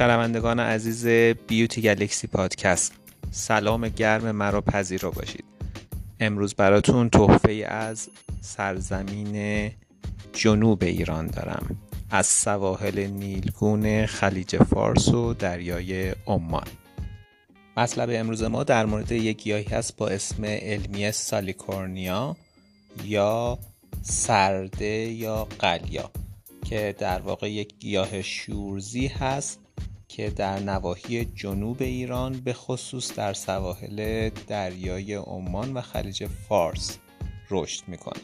شنوندگان عزیز بیوتی گلکسی پادکست سلام گرم مرا پذیرا باشید. امروز براتون تحفه از سرزمین جنوب ایران دارم. از سواحل نیلگون خلیج فارس و دریای عمان. مطلب امروز ما در مورد یک گیاهی هست با اسم علمی سالیکورنیا یا سرده یا قلیا که در واقع یک گیاه شورزی هست که در نواحی جنوب ایران به خصوص در سواحل دریای عمان و خلیج فارس رشد می‌کنه.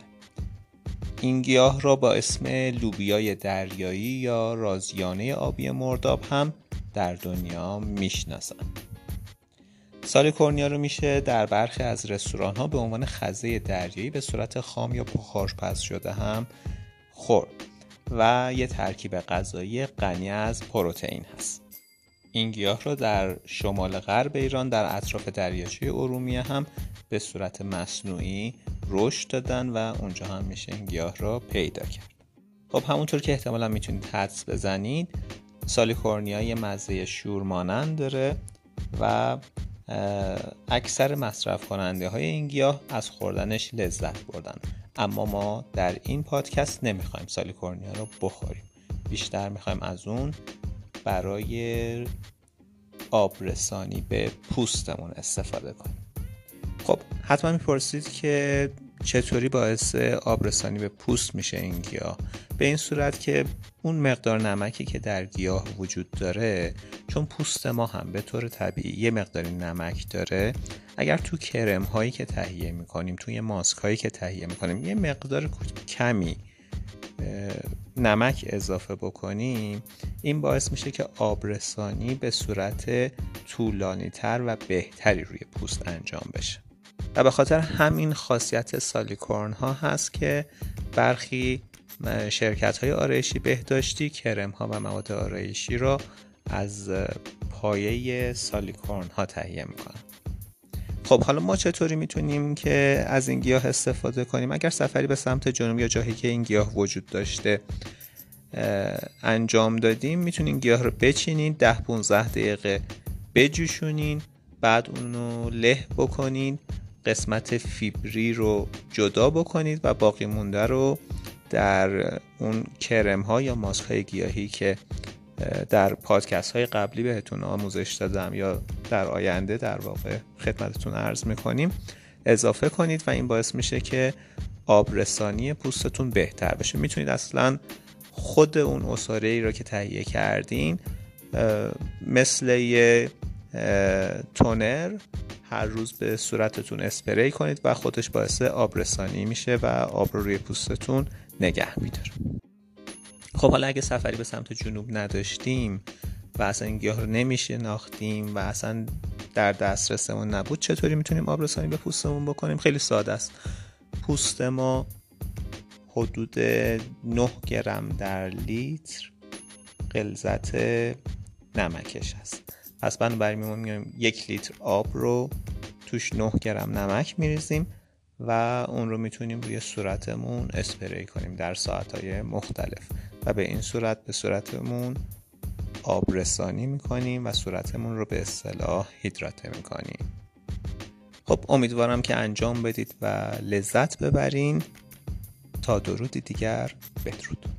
این گیاه را با اسم لوبیای دریایی یا رازیانه آبی مرداب هم در دنیا می‌شناسن سالیکورنیا رو میشه در برخی از رستوران ها به عنوان خزه دریایی به صورت خام یا پس شده هم خورد و یه ترکیب غذایی غنی از پروتئین هست. این گیاه را در شمال غرب ایران در اطراف دریاچه ارومیه هم به صورت مصنوعی رشد دادن و اونجا هم میشه این گیاه را پیدا کرد. خب همونطور که احتمالا می‌تونید حدس بزنید سالیکورنیا یه مزه شور مانند داره و اکثر مصرف کننده های این گیاه از خوردنش لذت بردن. اما ما در این پادکست نمی‌خوایم سالیکورنیا رو بخوریم. بیشتر می‌خوایم از اون برای آبرسانی به پوستمون استفاده کنیم. خب حتما می‌پرسید که چطوری باعث آبرسانی به پوست میشه این گیاه؟ به این صورت که اون مقدار نمکی که در گیاه وجود داره چون پوست ما هم به طور طبیعی یه مقداری نمک داره اگر تو کرم هایی که تهیه می‌کنیم توی ماسک هایی که تهیه می‌کنیم یه مقدار کمی نمک اضافه بکنیم این باعث میشه که آبرسانی به صورت طولانی تر و بهتری روی پوست انجام بشه. و به خاطر همین خاصیت سالیکورن ها هست که برخی شرکت های آرایشی بهداشتی کرم ها و مواد آرایشی را از پایه سالیکورن ها تهیه می‌کنن. خب حالا ما چطوری می‌تونیم که از این گیاه استفاده کنیم؟ اگر سفری به سمت جنوب یا جایی که این گیاه وجود داشته انجام دادیم می‌تونین گیاه رو بچینین 10 15 دقیقه بجوشونین بعد اونو له بکنین قسمت فیبری رو جدا بکنید و باقی مونده رو در اون کرم ها یا ماسک های گیاهی که در پادکست های قبلی بهتون آموزش دادم یا در آینده در واقع خدمتتون عرض می‌کنیم. اضافه کنید و این باعث میشه که آبرسانی پوستتون بهتر بشه. می‌تونید اصلا خود اون اصاره ای را که تهیه کردین مثل یه تونر هر روز به صورتتون اسپری کنید و خودش باعث آبرسانی میشه و آب رو روی پوستتون نگه میداره. خب حالا اگه سفری به سمت جنوب نداشتیم و اصلا این گیاه رو نمیشناختیم و اصلا در دسترسمون نبود چطوری می‌تونیم آبرسانی به پوستمون بکنیم؟ خیلی ساده است. پوست ما حدود 9 گرم در لیتر غلظت نمکش هست پس بنابراین ما میایم یک لیتر آب رو توش 9 گرم نمک میریزیم و اون رو می‌تونیم روی صورتمون اسپری کنیم در ساعتهای مختلف. و به این صورت به صورتمون آبرسانی می‌کنیم و صورتمون رو به اصطلاح هیدراته می‌کنیم. خب امیدوارم که انجام بدید و لذت ببرین. تا درودی دیگر بدرود.